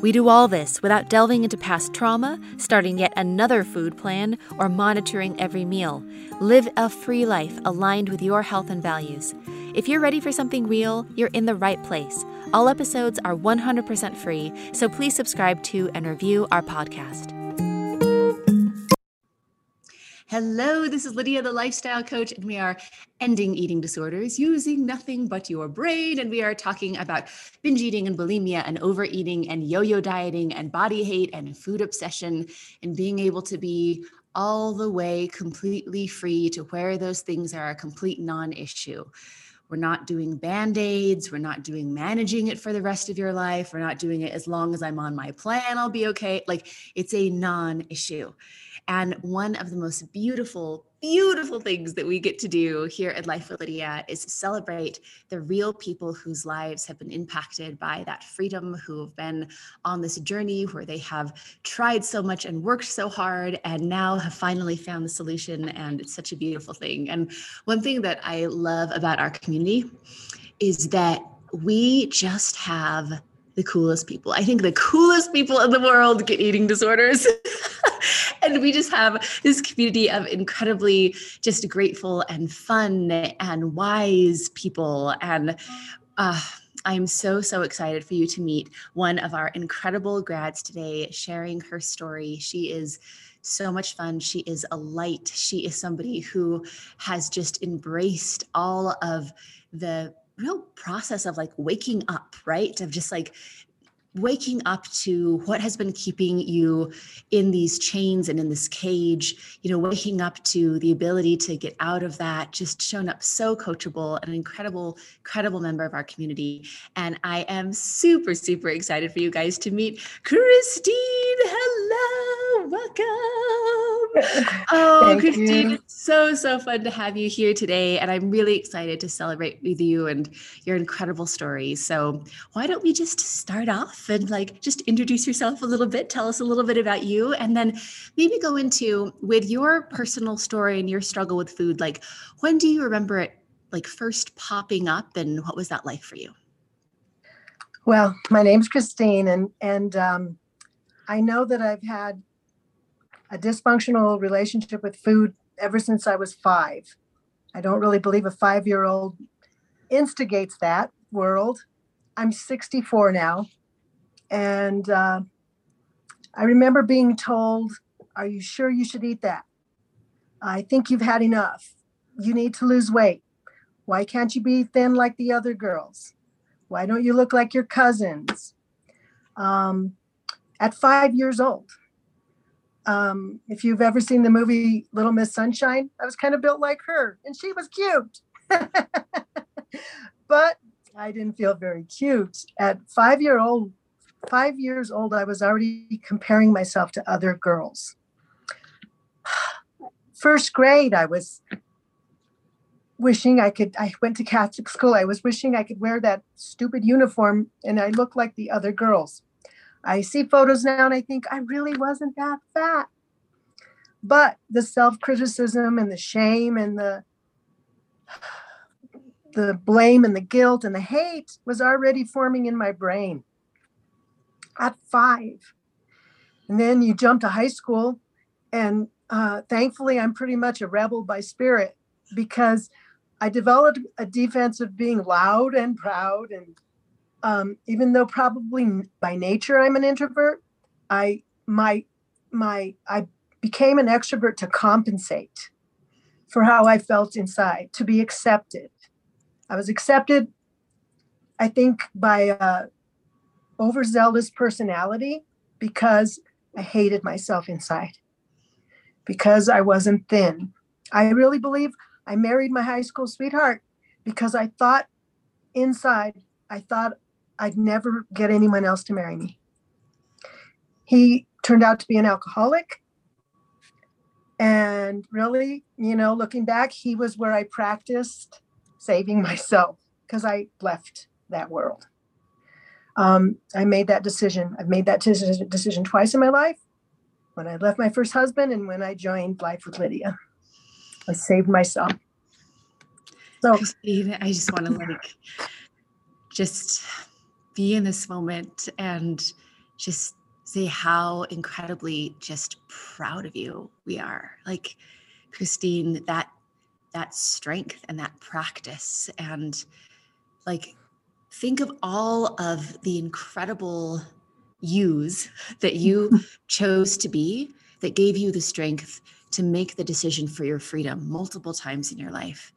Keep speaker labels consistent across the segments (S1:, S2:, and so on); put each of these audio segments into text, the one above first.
S1: we do all this without delving into past trauma, starting yet another food plan, or monitoring every meal. Live a free life aligned with your health and values. If you're ready for something real, you're in the right place. All episodes are 100% free, so please subscribe to and review our podcast. Hello, this is Lydia, the lifestyle coach, and we are ending eating disorders using nothing but your brain. And we are talking about binge eating and bulimia and overeating and yo yo dieting and body hate and food obsession and being able to be all the way completely free to where those things are a complete non issue. We're not doing band aids. We're not doing managing it for the rest of your life. We're not doing it as long as I'm on my plan, I'll be okay. Like it's a non issue. And one of the most beautiful, beautiful things that we get to do here at Life with Lydia is celebrate the real people whose lives have been impacted by that freedom, who have been on this journey where they have tried so much and worked so hard and now have finally found the solution. And it's such a beautiful thing. And one thing that I love about our community is that we just have the coolest people. I think the coolest people in the world get eating disorders. and we just have this community of incredibly just grateful and fun and wise people. And uh, I'm so, so excited for you to meet one of our incredible grads today, sharing her story. She is so much fun. She is a light. She is somebody who has just embraced all of the real process of like waking up, right? Of just like waking up to what has been keeping you in these chains and in this cage you know waking up to the ability to get out of that just shown up so coachable an incredible incredible member of our community. And i am super super excited for you guys to meet christine. Hello welcome oh, Christine, you. it's so, so fun to have you here today. And I'm really excited to celebrate with you and your incredible story. So, why don't we just start off and like just introduce yourself a little bit, tell us a little bit about you, and then maybe go into with your personal story and your struggle with food. Like, when do you remember it like first popping up and what was that like for you?
S2: Well, my name's Christine, and and um, I know that I've had a dysfunctional relationship with food ever since I was five. I don't really believe a five year old instigates that world. I'm 64 now. And uh, I remember being told, Are you sure you should eat that? I think you've had enough. You need to lose weight. Why can't you be thin like the other girls? Why don't you look like your cousins? Um, at five years old, um, if you've ever seen the movie Little Miss Sunshine, I was kind of built like her, and she was cute. but I didn't feel very cute. At five year old, five years old, I was already comparing myself to other girls. First grade, I was wishing I could. I went to Catholic school. I was wishing I could wear that stupid uniform and I looked like the other girls. I see photos now and I think I really wasn't that fat. But the self-criticism and the shame and the the blame and the guilt and the hate was already forming in my brain at five. And then you jump to high school, and uh, thankfully, I'm pretty much a rebel by spirit because I developed a defense of being loud and proud and um, even though probably by nature I'm an introvert, I my my I became an extrovert to compensate for how I felt inside, to be accepted. I was accepted, I think, by a overzealous personality because I hated myself inside, because I wasn't thin. I really believe I married my high school sweetheart because I thought inside, I thought I'd never get anyone else to marry me. He turned out to be an alcoholic. And really, you know, looking back, he was where I practiced saving myself because I left that world. Um, I made that decision. I've made that decision, twice in my life when I left my first husband and when I joined Life with Lydia. I saved myself.
S1: So, Christine, I just want to like just be in this moment and just say how incredibly just proud of you we are. Like, Christine, that that strength and that practice and like think of all of the incredible yous that you chose to be that gave you the strength to make the decision for your freedom multiple times in your life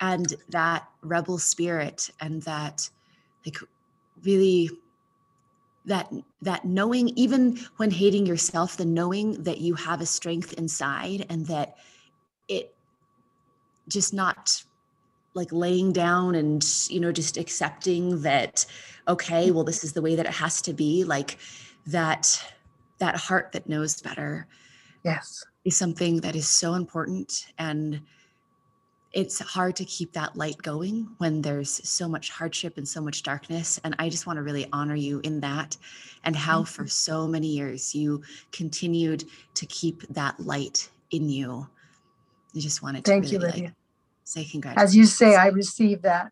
S1: and that rebel spirit and that like really that that knowing even when hating yourself the knowing that you have a strength inside and that it just not like laying down and you know just accepting that okay well this is the way that it has to be like that that heart that knows better
S2: yes.
S1: is something that is so important. And it's hard to keep that light going when there's so much hardship and so much darkness and i just want to really honor you in that and how for so many years you continued to keep that light in you. I just wanted to
S2: thank
S1: really
S2: you Lydia.
S1: like say congratulations
S2: as you say i received that.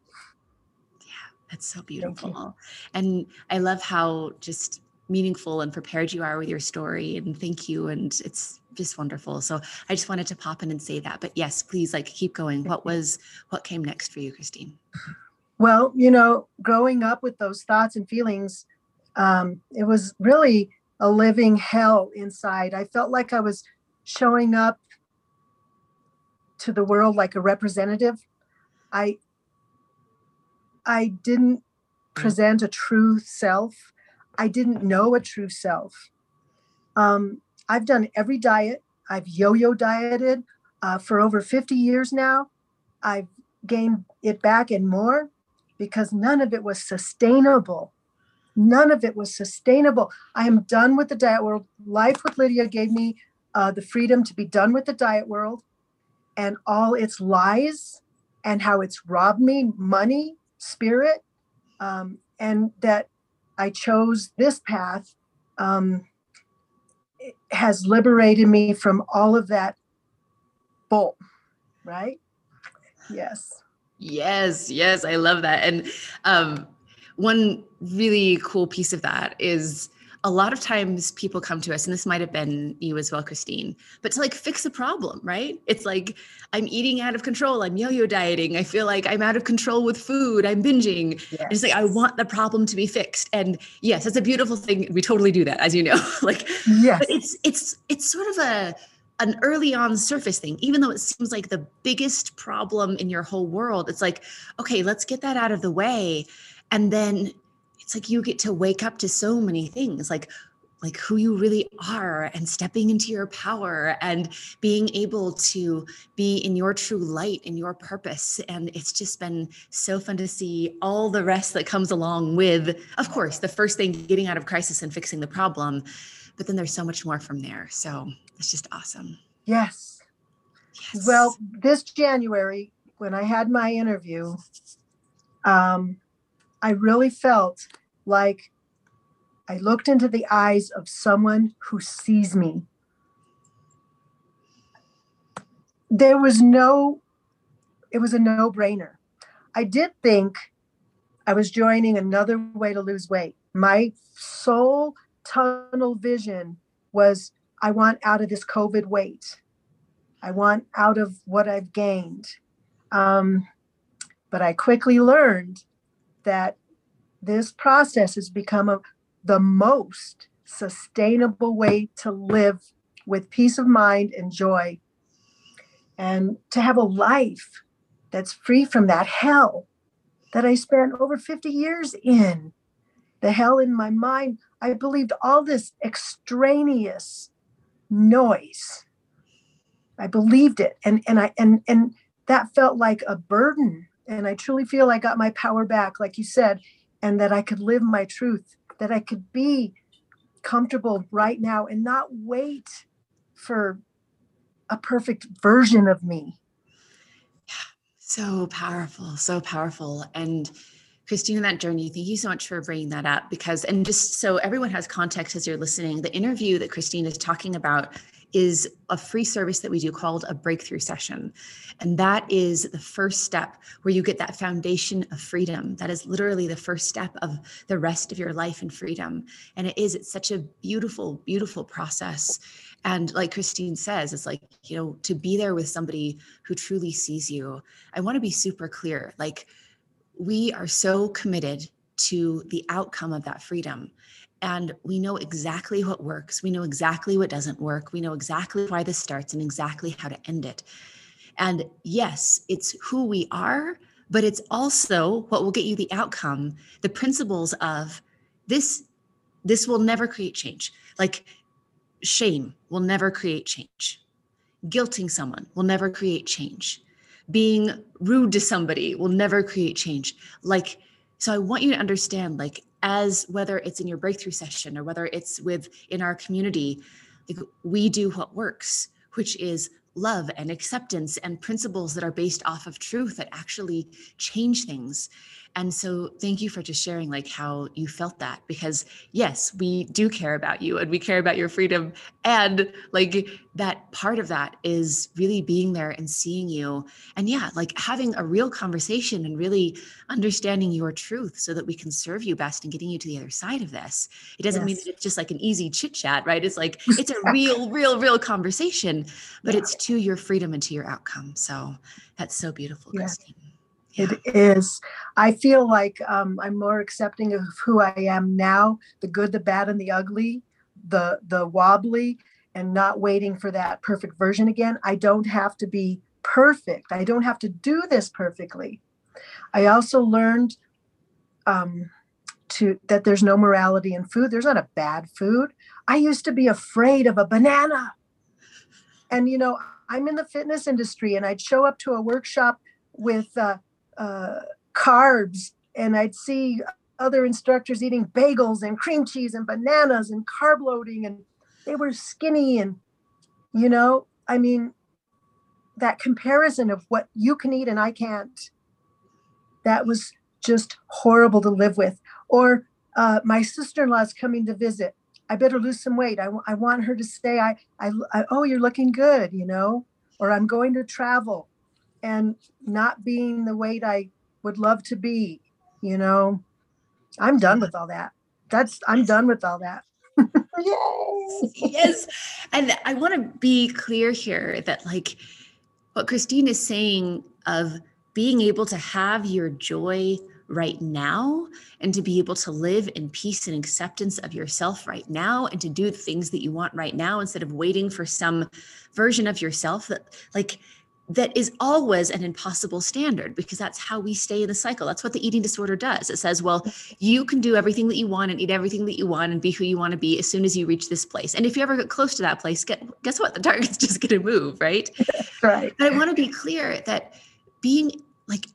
S1: Yeah that's so beautiful and i love how just meaningful and prepared you are with your story and thank you and it's just wonderful. So i just wanted to pop in and say that. But yes please like keep going. What was what came next for you christine?
S2: Well you know growing up with those thoughts and feelings um, it was really a living hell inside. I felt like i was showing up to the world like a representative. I i didn't present a true self. I didn't know a true self. Um, I've done every diet. I've yo-yo dieted uh, for over 50 years now. I've gained it back and more because none of it was sustainable. None of it was sustainable. I am done with the diet world. Life with Lydia gave me uh, the freedom to be done with the diet world and all its lies and how it's robbed me money, spirit, um, and that I chose this path um, has liberated me from all of that bull, right? Yes.
S1: Yes, yes, I love that. And um, one really cool piece of that is a lot of times people come to us and this might have been you as well christine but to like fix a problem right it's like i'm eating out of control i'm yo-yo dieting i feel like i'm out of control with food i'm binging yes. it's like i want the problem to be fixed and yes it's a beautiful thing we totally do that as you know like
S2: yes
S1: but it's it's it's sort of a an early on surface thing, even though it seems like the biggest problem in your whole world. It's like, okay, let's get that out of the way. And then it's like you get to wake up to so many things like like who you really are and stepping into your power and being able to be in your true light in your purpose. And it's just been so fun to see all the rest that comes along with of course the first thing getting out of crisis and fixing the problem but then there's so much more from there. So it's just awesome.
S2: Yes, yes. well this january when i had my interview um I really felt like I looked into the eyes of someone who sees me. There was no, it was a no brainer. I did think I was joining another way to lose weight. My sole tunnel vision was I want out of this COVID weight. I want out of what I've gained. Um, but I quickly learned that this process has become a, the most sustainable way to live with peace of mind and joy and to have a life that's free from that hell that I spent over 50 years in. The hell in my mind. I believed all this extraneous noise. I believed it. And and I and and that felt like a burden and I truly feel I got my power back, like you said, and that I could live my truth, that I could be comfortable right now and not wait for a perfect version of me.
S1: So powerful, so powerful. And Christine, in that journey, thank you so much for bringing that up because, and just so everyone has context as you're listening, the interview that Christine is talking about is a free service that we do called a breakthrough session. And that is the first step where you get that foundation of freedom. That is literally the first step of the rest of your life in freedom. And it is, it's such a beautiful, beautiful process. And like Christine says, it's like, you know, to be there with somebody who truly sees you. I want to be super clear. Like, we are so committed to the outcome of that freedom and we know exactly what works. We know exactly what doesn't work. We know exactly why this starts and exactly how to end it. And yes, it's who we are, but it's also what will get you the outcome, the principles of this this will never create change. Like shame will never create change. Guilting someone will never create change. Being rude to somebody will never create change. Like so I want you to understand like as whether it's in your breakthrough session or whether it's with in our community like we do what works which is love and acceptance and principles that are based off of truth that actually change things and so thank you for just sharing like how you felt that because yes we do care about you and we care about your freedom and like that part of that is really being there and seeing you and yeah like having a real conversation and really understanding your truth so that we can serve you best and getting you to the other side of this it doesn't yes. mean that it's just like an easy chit chat right it's like it's a real real real conversation but yeah. it's to your freedom and to your outcome so that's so beautiful yeah. christine
S2: it is. I feel like um, I'm more accepting of who I am now, the good, the bad, and the ugly, the the wobbly, and not waiting for that perfect version again. I don't have to be perfect. I don't have to do this perfectly. I also learned um, to that there's no morality in food. There's not a bad food. I used to be afraid of a banana. And you know, I'm in the fitness industry, and I'd show up to a workshop with uh, uh, carbs and I'd see other instructors eating bagels and cream cheese and bananas and carb loading and they were skinny and you know i mean that comparison of what you can eat and i can't that was just horrible to live with. Or uh, my sister-in-law is coming to visit. I better lose some weight. I, w- I want her to say I, I, I oh you're looking good you know or i'm going to travel and not being the weight I would love to be, you know, I'm done with all that. That's I'm done with all that.
S1: yes. yes. And I want to be clear here that like what Christine is saying of being able to have your joy right now and to be able to live in peace and acceptance of yourself right now and to do the things that you want right now instead of waiting for some version of yourself that like that is always an impossible standard because that's how we stay in the cycle. That's what the eating disorder does. It says, well, you can do everything that you want and eat everything that you want and be who you want to be as soon as you reach this place. And if you ever get close to that place, get, guess what? The target's just going to move, right?
S2: right.
S1: But I want to be clear that being like,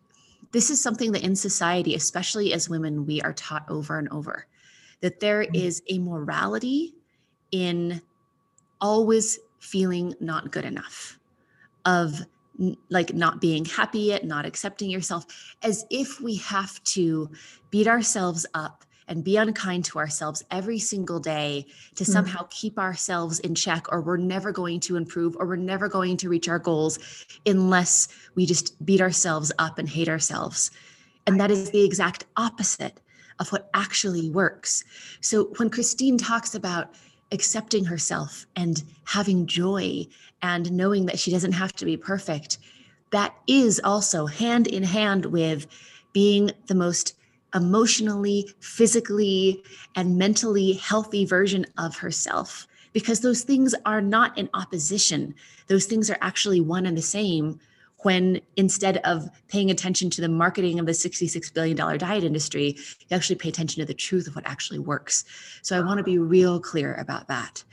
S1: this is something that in society, especially as women, we are taught over and over that there mm-hmm. is a morality in always feeling not good enough of like not being happy yet, not accepting yourself, as if we have to beat ourselves up and be unkind to ourselves every single day to mm. somehow keep ourselves in check, or we're never going to improve, or we're never going to reach our goals unless we just beat ourselves up and hate ourselves. And that is the exact opposite of what actually works. So when Christine talks about accepting herself and having joy and knowing that she doesn't have to be perfect, that is also hand in hand with being the most emotionally, physically, and mentally healthy version of herself. Because those things are not in opposition, those things are actually one and the same when instead of paying attention to the marketing of the $66 billion diet industry, you actually pay attention to the truth of what actually works. So I want to be real clear about that.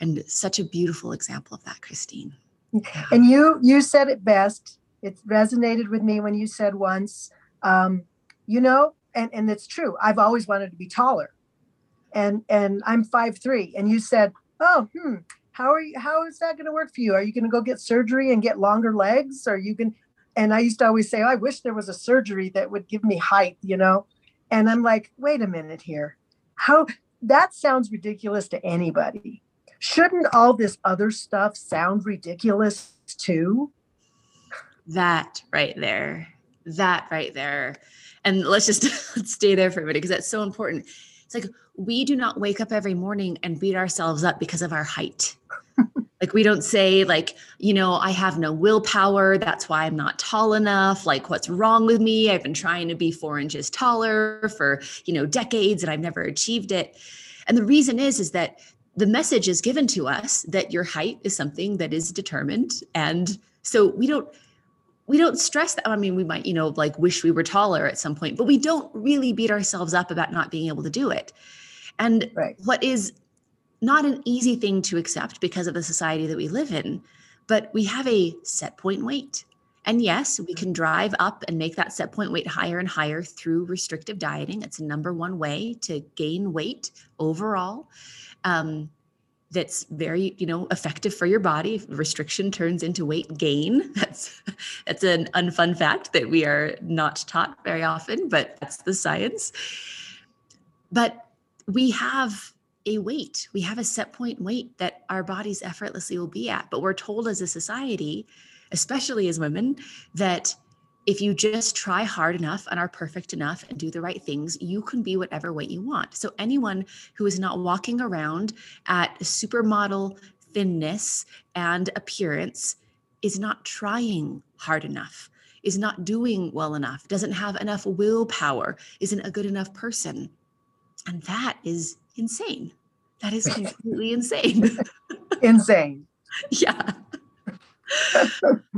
S1: And such a beautiful example of that, Christine.
S2: And you you said it best. It resonated with me when you said once, um, you know, and, and it's true. I've always wanted to be taller. And and I'm five three. And you said, Oh, hmm, how are you how is that going to work for you? Are you going to go get surgery and get longer legs? Or you can and i used to always say oh, i wish there was a surgery that would give me height you know? And i'm like wait a minute here. How that sounds ridiculous to anybody. Shouldn't all this other stuff sound ridiculous too?
S1: That right there. That right there. And let's just let's stay there for a minute because that's so important it's like we do not wake up every morning and beat ourselves up because of our height. like we don't say like, you know, I have no willpower, that's why I'm not tall enough. Like what's wrong with me? I've been trying to be 4 inches taller for, you know, decades and I've never achieved it. And the reason is is that the message is given to us that your height is something that is determined and so we don't we don't stress that. I mean, we might, you know, like wish we were taller at some point, but we don't really beat ourselves up about not being able to do it. And right. what is not an easy thing to accept because of the society that we live in, but we have a set point weight. And yes, we can drive up and make that set point weight higher and higher through restrictive dieting. It's a number one way to gain weight overall. Um, that's very you know effective for your body. Restriction turns into weight gain that's that's an unfun fact that we are not taught very often but that's the science. But we have a weight. We have a set point weight that our bodies effortlessly will be at. But we're told as a society especially as women that if you just try hard enough and are perfect enough and do the right things, you can be whatever weight you want. So, anyone who is not walking around at supermodel thinness and appearance is not trying hard enough, is not doing well enough, doesn't have enough willpower, isn't a good enough person. And that is insane. That is completely insane.
S2: insane.
S1: yeah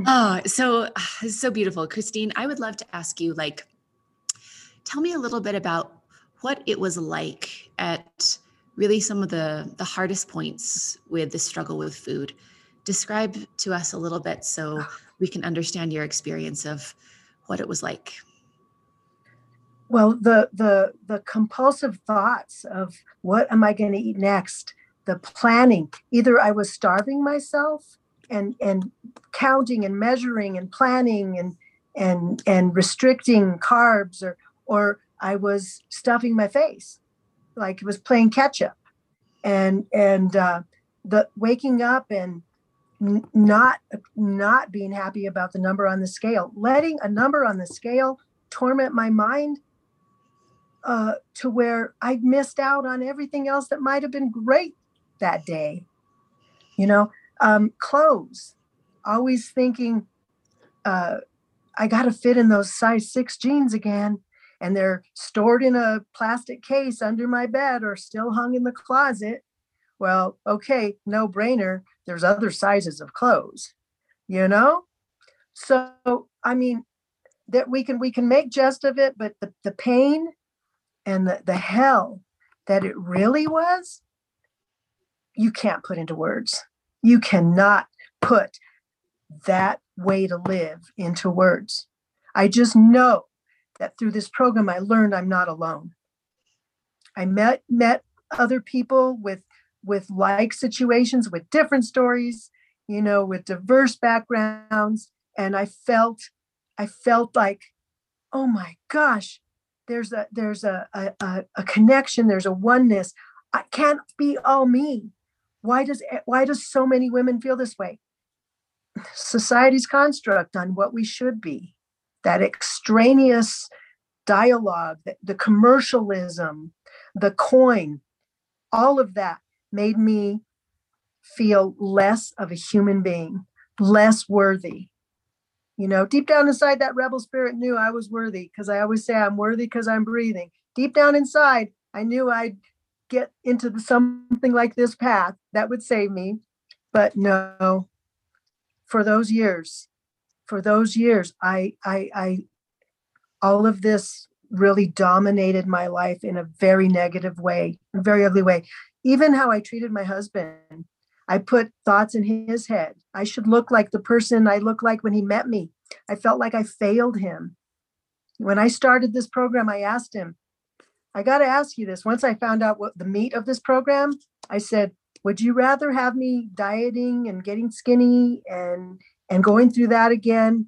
S1: oh, so ah, so beautiful, Christine. I would love to ask you, like, tell me a little bit about what it was like at really some of the the hardest points with the struggle with food. Describe to us a little bit so we can understand your experience of what it was like.
S2: Well, the the the compulsive thoughts of what am I going to eat next? The planning. Either I was starving myself and and counting and measuring and planning and and and restricting carbs or or I was stuffing my face like it was playing catch up and and uh, the waking up and n- not not being happy about the number on the scale letting a number on the scale torment my mind uh, to where I missed out on everything else that might have been great that day. You know um, clothes, always thinking, uh, I got to fit in those size six jeans again. And they're stored in a plastic case under my bed or still hung in the closet. Well, okay, no brainer. There's other sizes of clothes, you know? So, I mean, that we can we can make jest of it, but the, the pain and the, the hell that it really was, you can't put into words. You cannot put that way to live into words. I just know that through this program, I learned I'm not alone. I met met other people with with like situations, with different stories, you know, with diverse backgrounds, and I felt I felt like, oh my gosh, there's a there's a a, a connection, there's a oneness. I can't be all me why does eh, why does so many women feel this way? Society's construct on what we should be that extraneous dialogue the, the commercialism the coin all of that made me feel less of a human being less worthy. You know deep down inside that rebel spirit knew i was worthy because i always say i'm worthy because i'm breathing. Deep down inside i knew i'd get into the, something like this path that would save me. But no for those years for those years i i i all of this really dominated my life in a very negative way very ugly way. Even how i treated my husband i put thoughts in his head. I should look like the person i looked like when he met me. I felt like i failed him. When i started this program i asked him I got to ask you this. Once I found out what the meat of this program, I said, would you rather have me dieting and getting skinny and and going through that again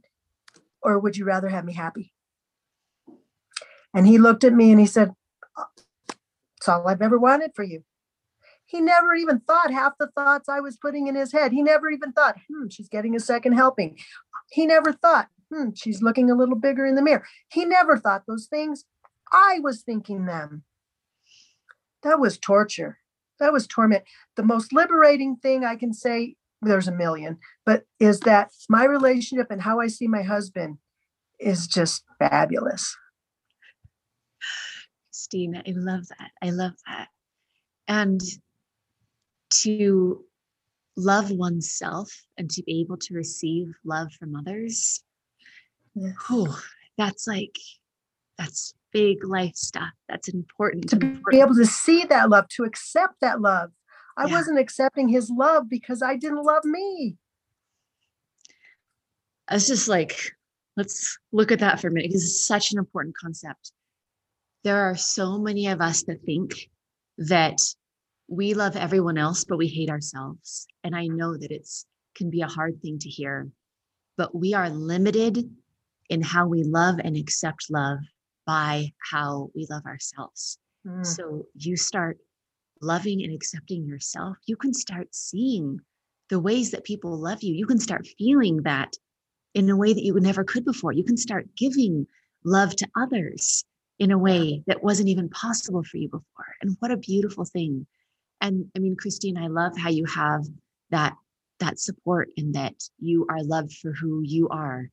S2: or would you rather have me happy? And he looked at me and he said it's all i've ever wanted for you. He never even thought half the thoughts i was putting in his head he never even thought hmm she's getting a second helping. He never thought hmm she's looking a little bigger in the mirror. He never thought those things i was thinking them that was torture that was torment. The most liberating thing I can say, there's a million, but is that my relationship and how I see my husband is just fabulous.
S1: Christine, I love that. I love that. And to love oneself and to be able to receive love from others, yes. whew, that's like, that's big life stuff that's important
S2: to
S1: important.
S2: be able to see that love to accept that love i yeah. wasn't accepting his love because i didn't love me
S1: i was just like let's look at that for a minute because it's such an important concept there are so many of us that think that we love everyone else but we hate ourselves and i know that it's can be a hard thing to hear but we are limited in how we love and accept love by how we love ourselves. Mm. So you start loving and accepting yourself, you can start seeing the ways that people love you. You can start feeling that in a way that you never could before. You can start giving love to others in a way that wasn't even possible for you before. And what a beautiful thing. And I mean, Christine, I love how you have that that support and that you are loved for who you are.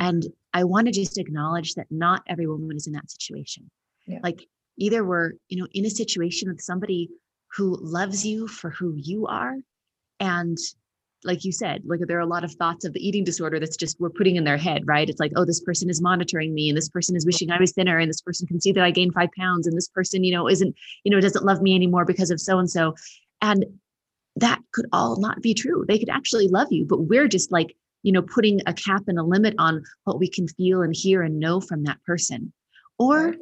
S1: Mm. And I want to just acknowledge that not every woman is in that situation. Yeah. Like either we're, you know, in a situation with somebody who loves you for who you are. And like you said, like there are a lot of thoughts of the eating disorder that's just we're putting in their head, right? It's like, oh, this person is monitoring me, and this person is wishing I was thinner, and this person can see that I gained five pounds, and this person, you know, isn't, you know, doesn't love me anymore because of so and so. And that could all not be true. They could actually love you, but we're just like you know putting a cap and a limit on what we can feel and hear and know from that person. Or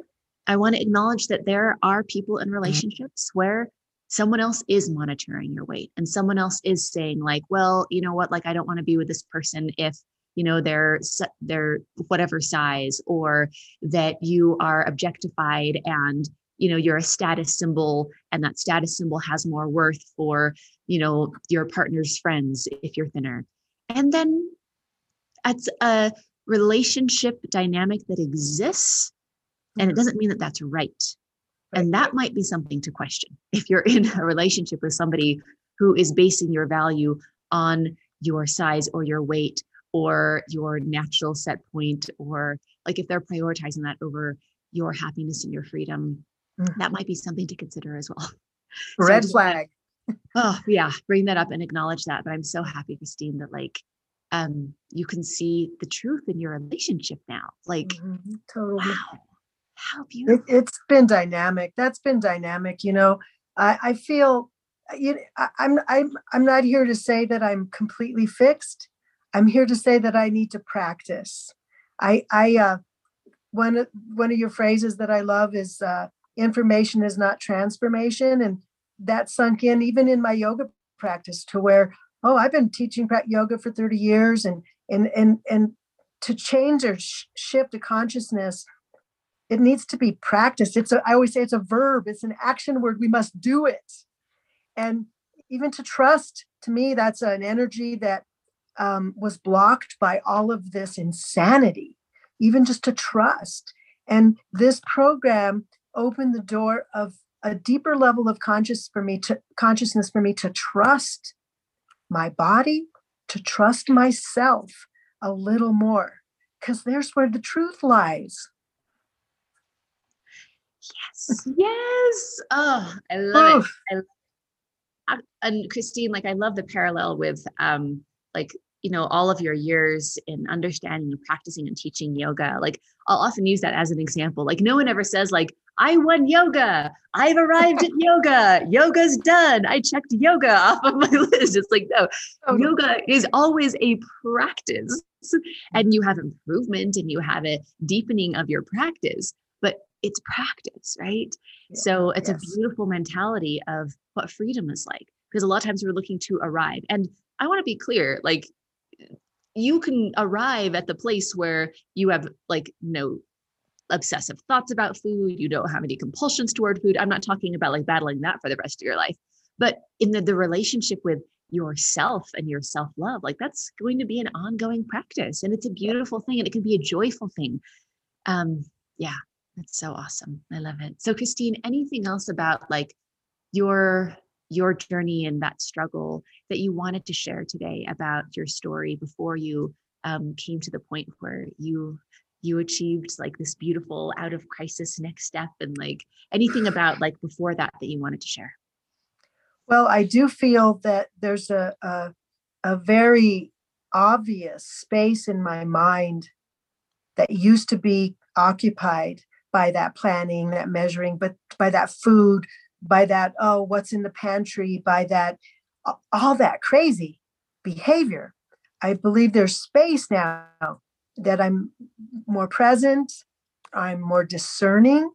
S1: i want to acknowledge that there are people in mm-hmm. relationships where someone else is monitoring your weight and someone else is saying like well you know what? Like i don't want to be with this person if you know they're they're whatever size or that you are objectified and you know you're a status symbol and that status symbol has more worth for you know your partner's friends if you're thinner. And then it's a relationship dynamic that exists and it mm-hmm. doesn't mean that that's right and that might be something to question if you're in a relationship with somebody who is basing your value on your size or your weight or your natural set point or like if they're prioritizing that over your happiness and your freedom mm-hmm. that might be something to consider as well
S2: red so flag
S1: oh yeah bring that up and acknowledge that but i'm so happy christine that like um you can see the truth in your relationship now like mm-hmm, totally. Wow how beautiful.
S2: it, has been dynamic that's been dynamic you know i i feel uh, you know, I, i'm i'm i'm not here to say that i'm completely fixed i'm here to say that i need to practice. I i uh one one of your phrases that i love is uh information is not transformation and that sunk in even in my yoga practice to where oh i've been teaching yoga for 30 years and and and and to change or sh- shift a consciousness it needs to be practiced. It's a i always say it's a verb. It's an action word. We must do it. And even to trust to me that's an energy that um, was blocked by all of this insanity even just to trust. And this program opened the door of a deeper level of conscious for me to consciousness for me to trust my body, to trust myself a little more, because there's where the truth lies.
S1: Yes, yes. Oh, I love it. I, and Christine, like I love the parallel with um, like you know all of your years in understanding and practicing and teaching yoga like i'll often use that as an example like no one ever says like i won yoga i've arrived at yoga yoga's done i checked yoga off of my list it's like no oh. yoga is always a practice and you have improvement and you have a deepening of your practice but it's practice right yeah. so it's yes. a beautiful mentality of what freedom is like because a lot of times we're looking to arrive. And I want to be clear, like you can arrive at the place where you have like no obsessive thoughts about food, you don't have any compulsions toward food. I'm not talking about like battling that for the rest of your life, but in the, the relationship with yourself and your self love, like that's going to be an ongoing practice and it's a beautiful thing and it can be a joyful thing. Um, yeah, that's so awesome. I love it. So, Christine, anything else about like your your journey and that struggle that you wanted to share today about your story before you um, came to the point where you you achieved like this beautiful out of crisis next step and like anything about like before that that you wanted to share
S2: well i do feel that there's a a, a very obvious space in my mind that used to be occupied by that planning that measuring but by that food by that, oh, what's in the pantry, by that, all that crazy behavior. I believe there's space now that I'm more present, I'm more discerning.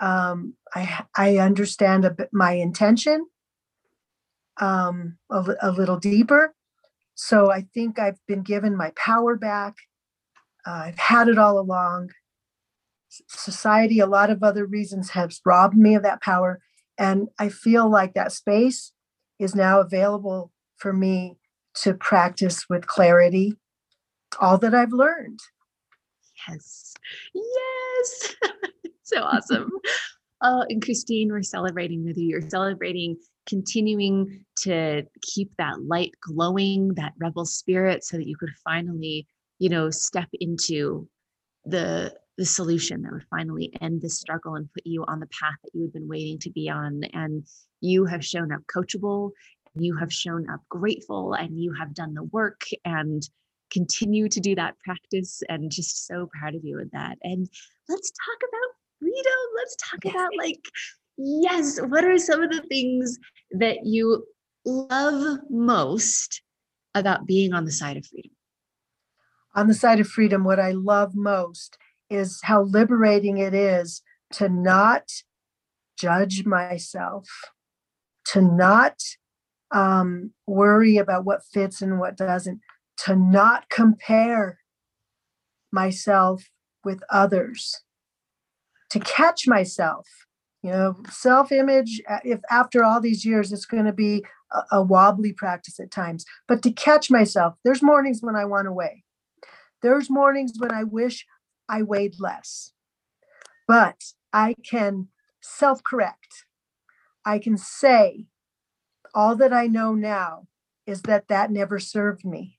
S2: Um, I, I understand a my intention um, a, a little deeper. So I think I've been given my power back. Uh, I've had it all along society, a lot of other reasons has robbed me of that power. And I feel like that space is now available for me to practice with clarity all that I've learned.
S1: Yes. Yes. so awesome. oh, and Christine, we're celebrating with you. You're celebrating continuing to keep that light glowing, that rebel spirit, so that you could finally, you know, step into the the solution that would finally end this struggle and put you on the path that you had been waiting to be on. And you have shown up coachable, you have shown up grateful, and you have done the work and continue to do that practice. And just so proud of you with that. And let's talk about freedom. Let's talk about like, yes, what are some of the things that you love most about being on the side of freedom?
S2: On the side of freedom, what I love most is how liberating it is to not judge myself, to not um, worry about what fits and what doesn't, to not compare myself with others, to catch myself. You know, self image, uh, if after all these years, it's going to be a, a wobbly practice at times, but to catch myself, there's mornings when I want to weigh. There's mornings when I wish I weighed less. But I can self correct. I can say, all that I know now is that that never served me.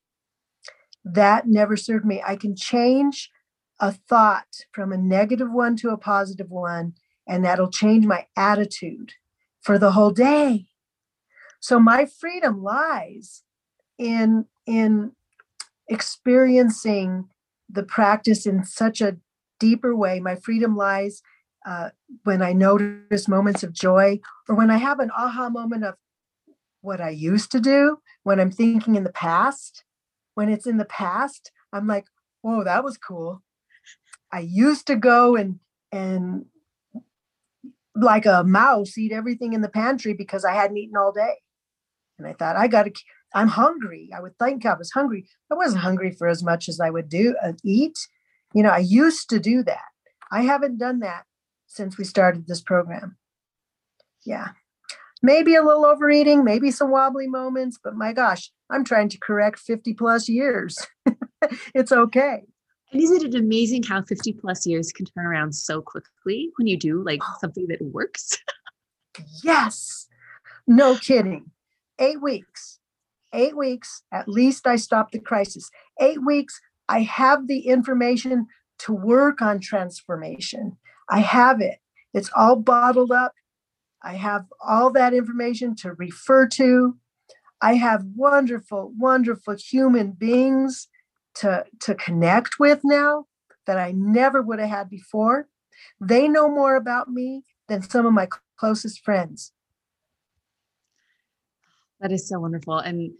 S2: That never served me. I can change a thought from a negative one to a positive one, and that'll change my attitude for the whole day. So my freedom lies in in experiencing the practice in such a deeper way. My freedom lies uh, when I notice moments of joy or when I have an aha moment of what I used to do, when I'm thinking in the past. When it's in the past, I'm like, whoa, that was cool. I used to go and and like a mouse eat everything in the pantry because I hadn't eaten all day. And I thought, I got to I'm hungry. I would think I was hungry. I wasn't hungry for as much as I would do uh, eat. You know, I used to do that. I haven't done that since we started this program. Yeah. Maybe a little overeating, maybe some wobbly moments, but my gosh, I'm trying to correct 50 plus years. it's okay.
S1: And isn't it amazing how 50 plus years can turn around so quickly when you do like oh. something that works?
S2: yes. No kidding. Eight weeks eight weeks, at least I stopped the crisis. Eight weeks, I have the information to work on transformation. I have it. It's all bottled up. I have all that information to refer to. I have wonderful, wonderful human beings to, to connect with now that I never would have had before. They know more about me than some of my closest friends.
S1: That is so wonderful. And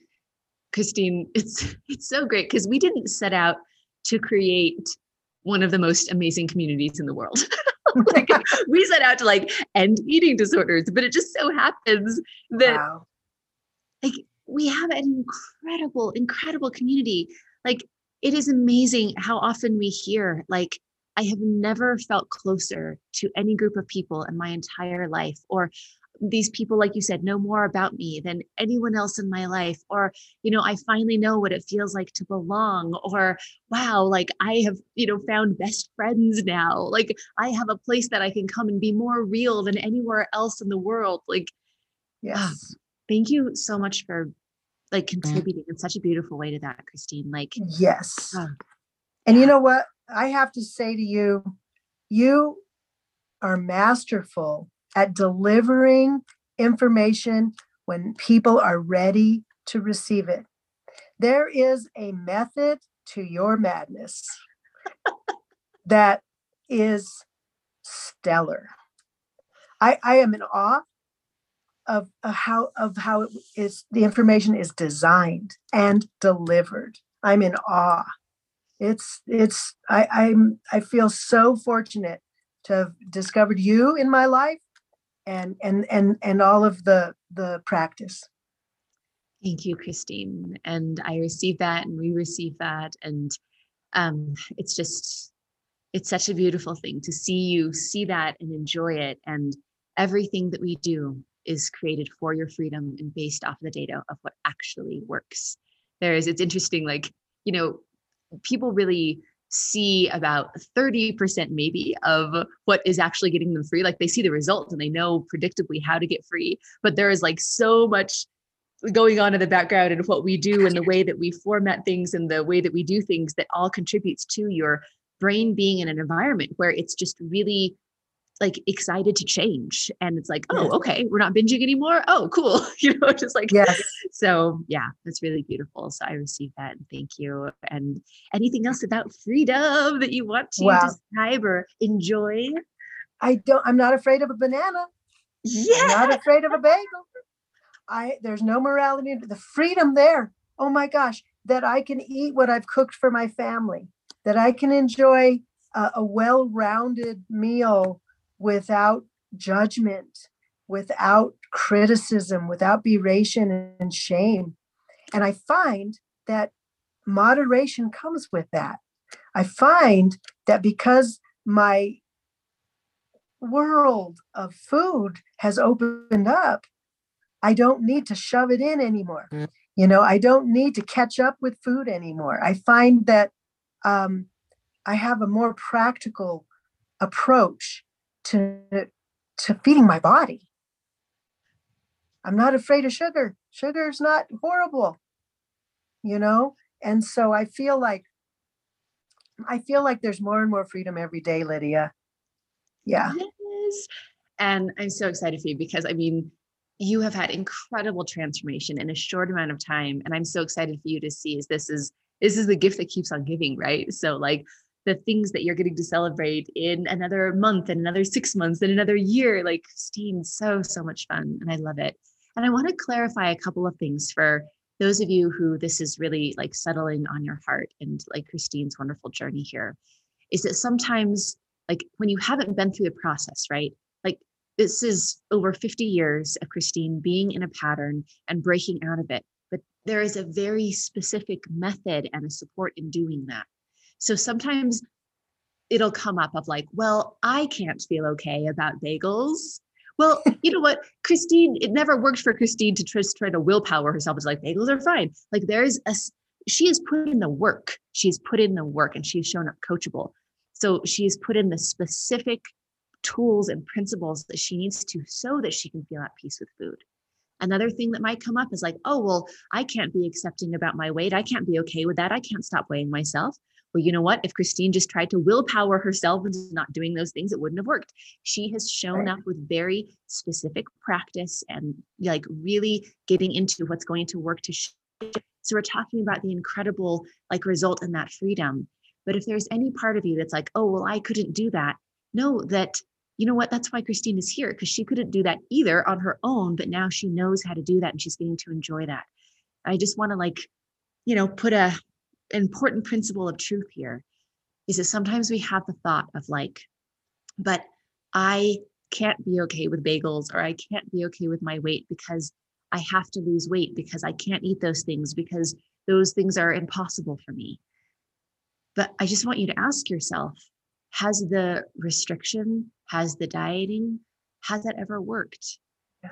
S1: Christine, it's it's so great because we didn't set out to create one of the most amazing communities in the world. like we set out to like end eating disorders, but it just so happens that wow. like we have an incredible, incredible community. Like it is amazing how often we hear, like, I have never felt closer to any group of people in my entire life, or these people like you said know more about me than anyone else in my life or you know i finally know what it feels like to belong or wow like i have you know found best friends now. Like i have a place that i can come and be more real than anywhere else in the world. Like
S2: yes.
S1: thank you so much for like contributing in such a beautiful way to that christine. Like
S2: yes. uh, and you know what? I have to say to you you are masterful at delivering information when people are ready to receive it. There is a method to your madness that is stellar. I, I am in awe of, of how of how it is the information is designed and delivered. I'm in awe. It's it's I, I'm I feel so fortunate to have discovered you in my life and and and and all of the the practice.
S1: Thank you christine and i received that and we received that and um it's just it's such a beautiful thing to see you see that and enjoy it and everything that we do is created for your freedom and based off the data of what actually works. There's it's interesting like you know people really see about 30% maybe of what is actually getting them free. Like they see the results and they know predictably how to get free. But there is like so much going on in the background and what we do and the way that we format things and the way that we do things that all contributes to your brain being in an environment where it's just really like excited to change and it's like oh okay we're not binging anymore? Oh cool. You know just like
S2: yes
S1: so yeah that's really beautiful so i received that and thank you and anything else about freedom that you want to wow. describe or enjoy?
S2: I don't i'm not afraid of a banana.
S1: Yeah.
S2: I'm not afraid of a bagel. I there's no morality the freedom there oh my gosh that i can eat what i've cooked for my family that i can enjoy a, a well-rounded meal without judgment, without criticism, without beration and shame. And I find that moderation comes with that. I find that because my world of food has opened up, I don't need to shove it in anymore. Mm. You know, I don't need to catch up with food anymore. I find that um, I have a more practical approach to to feeding my body. I'm not afraid of sugar. Sugar is not horrible, you know? And so I feel like I feel like there's more and more freedom every day, Lydia. Yeah.
S1: Yes. And I'm so excited for you because I mean, you have had incredible transformation in a short amount of time. And I'm so excited for you to see is this is this is the gift that keeps on giving, right? So like the things that you're getting to celebrate in another month and another six months and another year. Like Christine, so, so much fun. And I love it. And I want to clarify a couple of things for those of you who this is really like settling on your heart and like Christine's wonderful journey here is that sometimes like when you haven't been through the process, right? Like this is over 50 years of Christine being in a pattern and breaking out of it. But there is a very specific method and a support in doing that. So sometimes it'll come up of like, well, I can't feel okay about bagels. Well, you know what, Christine, it never worked for Christine to just try to willpower herself. It's like bagels are fine. Like there's a, she has put in the work. She's put in the work and she's shown up coachable. So she's put in the specific tools and principles that she needs to so that she can feel at peace with food. Another thing that might come up is like, oh, well, I can't be accepting about my weight. I can't be okay with that. I can't stop weighing myself well, you know what? If Christine just tried to willpower herself into not doing those things, it wouldn't have worked. She has shown right. up with very specific practice and like really getting into what's going to work to. Shift. so we're talking about the incredible like result in that freedom. But if there's any part of you that's like, oh, well, I couldn't do that, know that you know what? That's why Christine is here because she couldn't do that either on her own, but now she knows how to do that and she's getting to enjoy that. I just want to like, you know, put a important principle of truth here is that sometimes we have the thought of like, but I can't be okay with bagels or I can't be okay with my weight because I have to lose weight because I can't eat those things because those things are impossible for me. But I just want you to ask yourself has the restriction, has the dieting, has that ever worked? Yeah.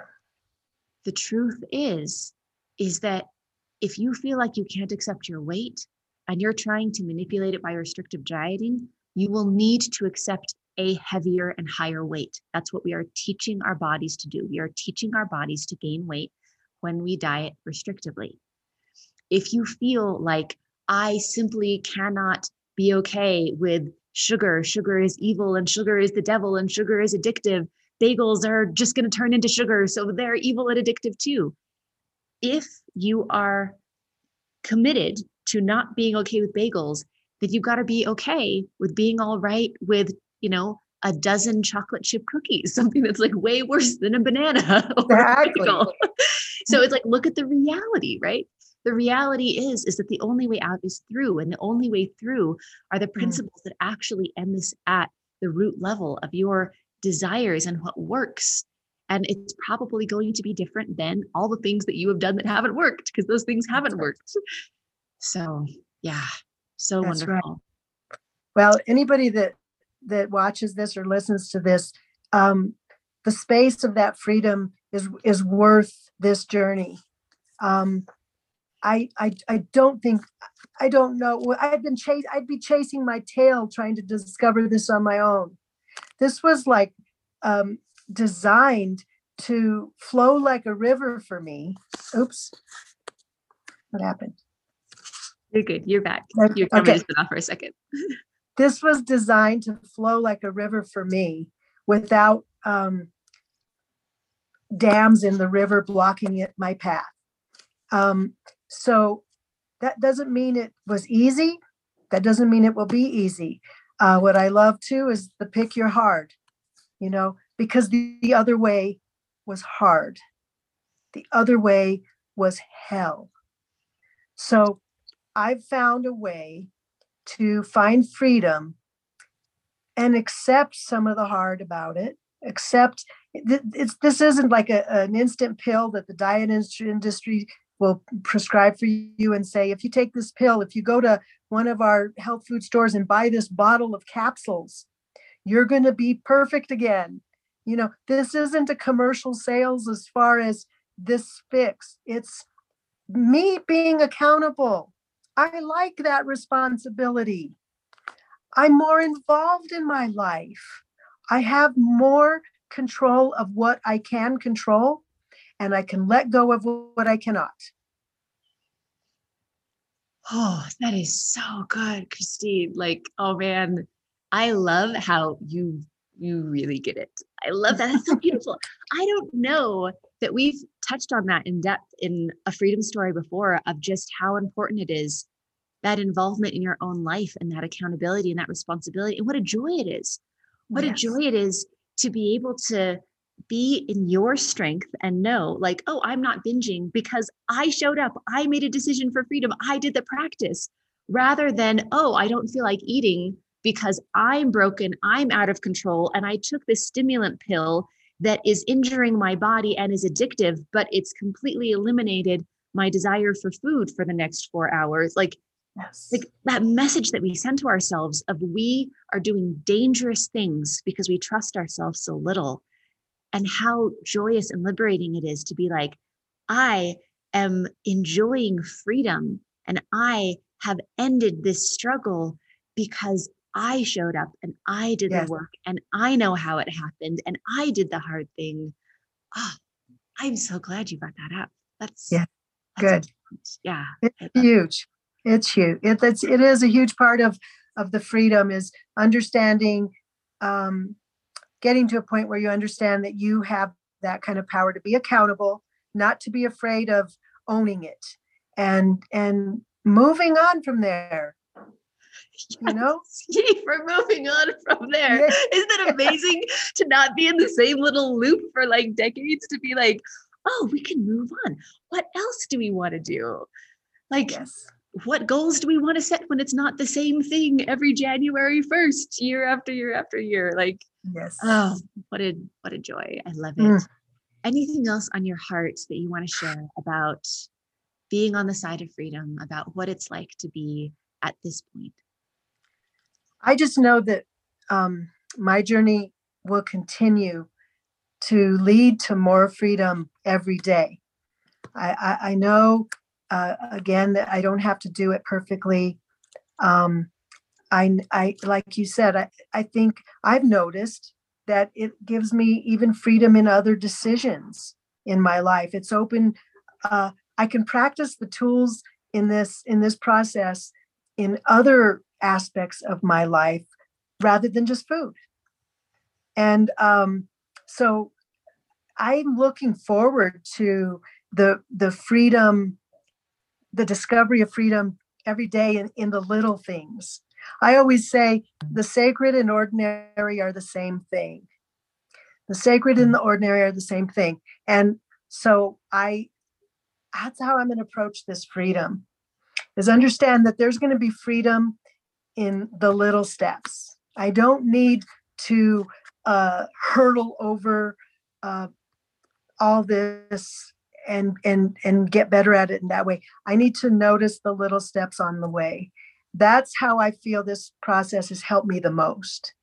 S1: The truth is, is that if you feel like you can't accept your weight and you're trying to manipulate it by restrictive dieting, you will need to accept a heavier and higher weight. That's what we are teaching our bodies to do. We are teaching our bodies to gain weight when we diet restrictively. If you feel like I simply cannot be okay with sugar, sugar is evil and sugar is the devil and sugar is addictive, bagels are just going to turn into sugar, so they're evil and addictive too. If you are committed to not being okay with bagels, that you've got to be okay with being all right with you know, a dozen chocolate chip cookies, something that's like way worse than a banana exactly. so it's like, look at the reality, right? The reality is, is that the only way out is through, and the only way through are the mm. principles mm. that actually end this at the root level of your desires and what works. And it's probably going to be different than all the things that you have done that haven't worked because those things haven't worked. So, yeah, so That's wonderful.
S2: Right. Well, anybody that that watches this or listens to this, um, the space of that freedom is is worth this journey. Um, I, I I don't think I don't know. I'd been chase I'd be chasing my tail trying to discover this on my own. This was like um, designed to flow like a river for me. Oops, what happened?
S1: You're good. You're back. Your camera okay. just been off for a second.
S2: this was designed to flow like a river for me without um, dams in the river blocking it my path um, so that doesn't mean it was easy that doesn't mean it will be easy uh, what i love too is the pick your hard you know because the, the other way was hard the other way was hell so i've found a way to find freedom and accept some of the hard about it accept it's this isn't like a, an instant pill that the diet industry will prescribe for you and say if you take this pill if you go to one of our health food stores and buy this bottle of capsules you're going to be perfect again. You know this isn't a commercial sales as far as this fix. It's me being accountable I like that responsibility. I'm more involved in my life. I have more control of what I can control, and I can let go of what I cannot.
S1: Oh, that is so good, Christine. Like, oh man, I love how you you really get it. I love that. That's so beautiful. I don't know that we've touched on that in depth in a freedom story before of just how important it is that involvement in your own life and that accountability and that responsibility and what a joy it is. What yes. a joy it is to be able to be in your strength and know like oh i'm not binging because i showed up. I made a decision for freedom. I did the practice. Rather than oh i don't feel like eating because i'm broken i'm out of control and i took this stimulant pill that is injuring my body and is addictive, but it's completely eliminated my desire for food for the next four hours. Like, yes. like that message that we send to ourselves of we are doing dangerous things because we trust ourselves so little, and how joyous and liberating it is to be like, I am enjoying freedom and I have ended this struggle because I showed up and I did yes. the work and I know how it happened and I did the hard thing. Oh, I'm so glad you brought that up. That's
S2: yeah, that's
S1: good. Yeah,
S2: it's huge. It's huge. It, it's it is a huge part of of the freedom is understanding, um, getting to a point where you understand that you have that kind of power to be accountable, not to be afraid of owning it, and and moving on from there you know
S1: We're moving on from there yeah. isn't it amazing to not be in the same little loop for like decades to be like oh we can move on what else do we want to do like yes. what goals do we want to set when it's not the same thing every january 1st year after year after year like
S2: yes
S1: oh what a what a joy i love it mm. anything else on your heart that you want to share about being on the side of freedom, about what it's like to be at this point?
S2: I just know that um, my journey will continue to lead to more freedom every day. I, I, I know, uh, again, that I don't have to do it perfectly. Um, I, I, like you said, I, I think I've noticed that it gives me even freedom in other decisions in my life. It's open. Uh, I can practice the tools in this in this process in other aspects of my life rather than just food. And um, so I'm looking forward to the the freedom, the discovery of freedom every day in, in the little things. I always say the sacred and ordinary are the same thing. The sacred and the ordinary are the same thing. And so I that's how I'm going to approach this freedom is understand that there's going to be freedom in the little steps. I don't need to uh, hurdle over uh, all this and and and get better at it in that way. I need to notice the little steps on the way. That's how I feel this process has helped me the most.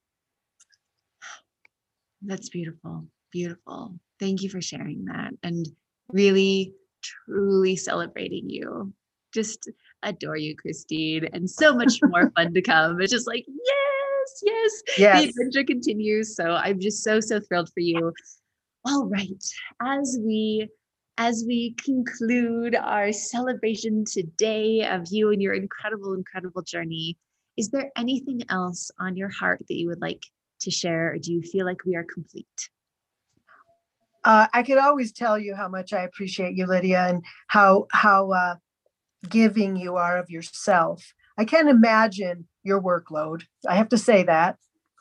S1: That's beautiful. Beautiful. Thank you for sharing that and really truly celebrating you. Just adore you, Christine, and so much more fun to come. It's just like, yes, yes, yes. The adventure continues. So I'm just so, so thrilled for you. All right. As we as we conclude our celebration today of you and your incredible, incredible journey, is there anything else on your heart that you would like to share, or do you feel like we are complete?
S2: Uh, I could always tell you how much I appreciate you, Lydia, and how how uh, giving you are of yourself. I can't imagine your workload. I have to say that.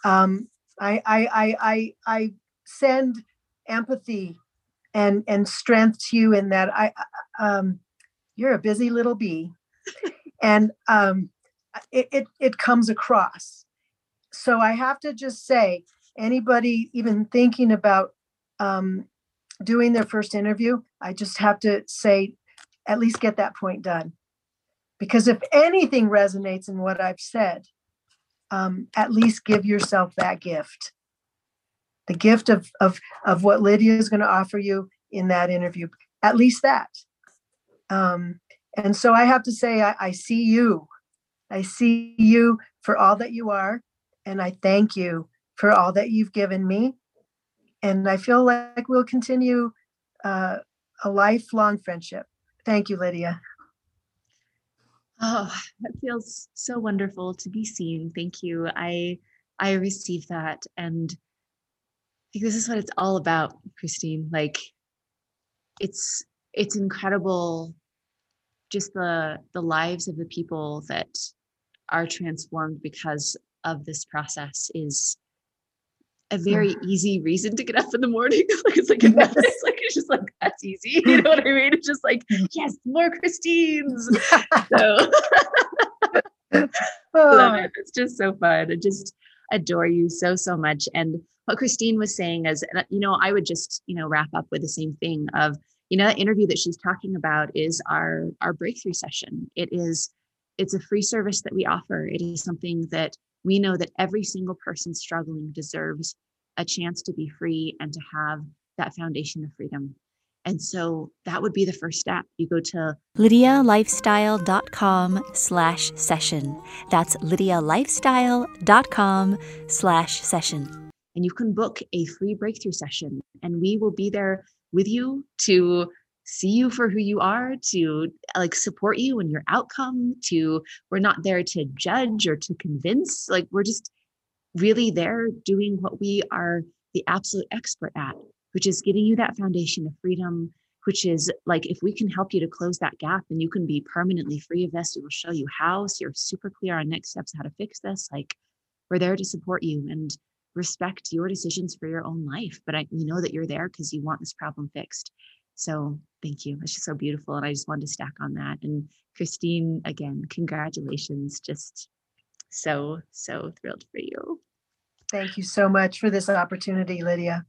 S2: Um, I, I, I, I, send empathy and and strength to you in that I um, you're a busy little bee, and um, it, it it comes across. So I have to just say, anybody even thinking about um, doing their first interview, I just have to say at least get that point done. Because if anything resonates in what I've said, um, at least give yourself that gift. The gift of, of, of what Lydia is going to offer you in that interview, at least that. Um, and so I have to say, I, I see you. I see you for all that you are. And I thank you for all that you've given me. And I feel like we'll continue uh, a lifelong friendship. Thank you, Lydia.
S1: Oh, that feels so wonderful to be seen. Thank you. I I received that and I think this is what it's all about, Christine. Like it's it's incredible just the the lives of the people that are transformed because of this process is a very easy reason to get up in the morning. like it's like, yes. it's like it's just like that's easy. You know what I mean? It's just like mm. yes, more Christines. so love it. It's just so fun. I just adore you so so much. And what Christine was saying is, you know, I would just you know wrap up with the same thing of you know that interview that she's talking about is our our breakthrough session. It is it's a free service that we offer. It is something that we know that every single person struggling deserves a chance to be free and to have that foundation of freedom. And so that would be the first step. You go to lydialifestyle.com slash session. That's lydialifestyle.com slash session. And you can book a free breakthrough session and we will be there with you to see you for who you are to like support you in your outcome to we're not there to judge or to convince like we're just really there doing what we are the absolute expert at which is getting you that foundation of freedom which is like if we can help you to close that gap and you can be permanently free of this. We will show you how so you're super clear on next steps how to fix this. Like we're there to support you and respect your decisions for your own life but I, we know that you're there because you want this problem fixed so thank you. It's just so beautiful. And I just wanted to stack on that. And Christine, again, congratulations. Just so, so thrilled for you.
S2: Thank you so much for this opportunity, Lydia.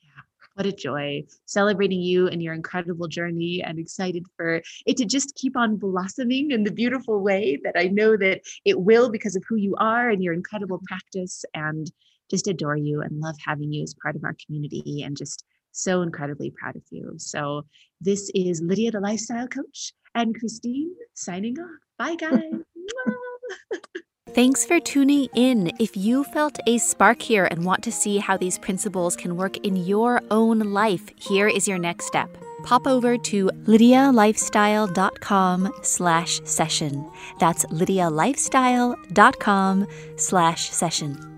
S1: Yeah.
S3: What a joy. Celebrating you and your incredible journey and excited for it to just keep on blossoming in the beautiful way that I know that it will because of who you are and your incredible practice and just adore you and love having you as part of our community and just so incredibly proud of you. So this is Lydia, the lifestyle coach, and Christine signing off. Bye, guys.
S1: Thanks for tuning in. If you felt a spark here and want to see how these principles can work in your own life, here is your next step. Pop over to lydialifestyle.com slash session. That's lydialifestyle.com slash session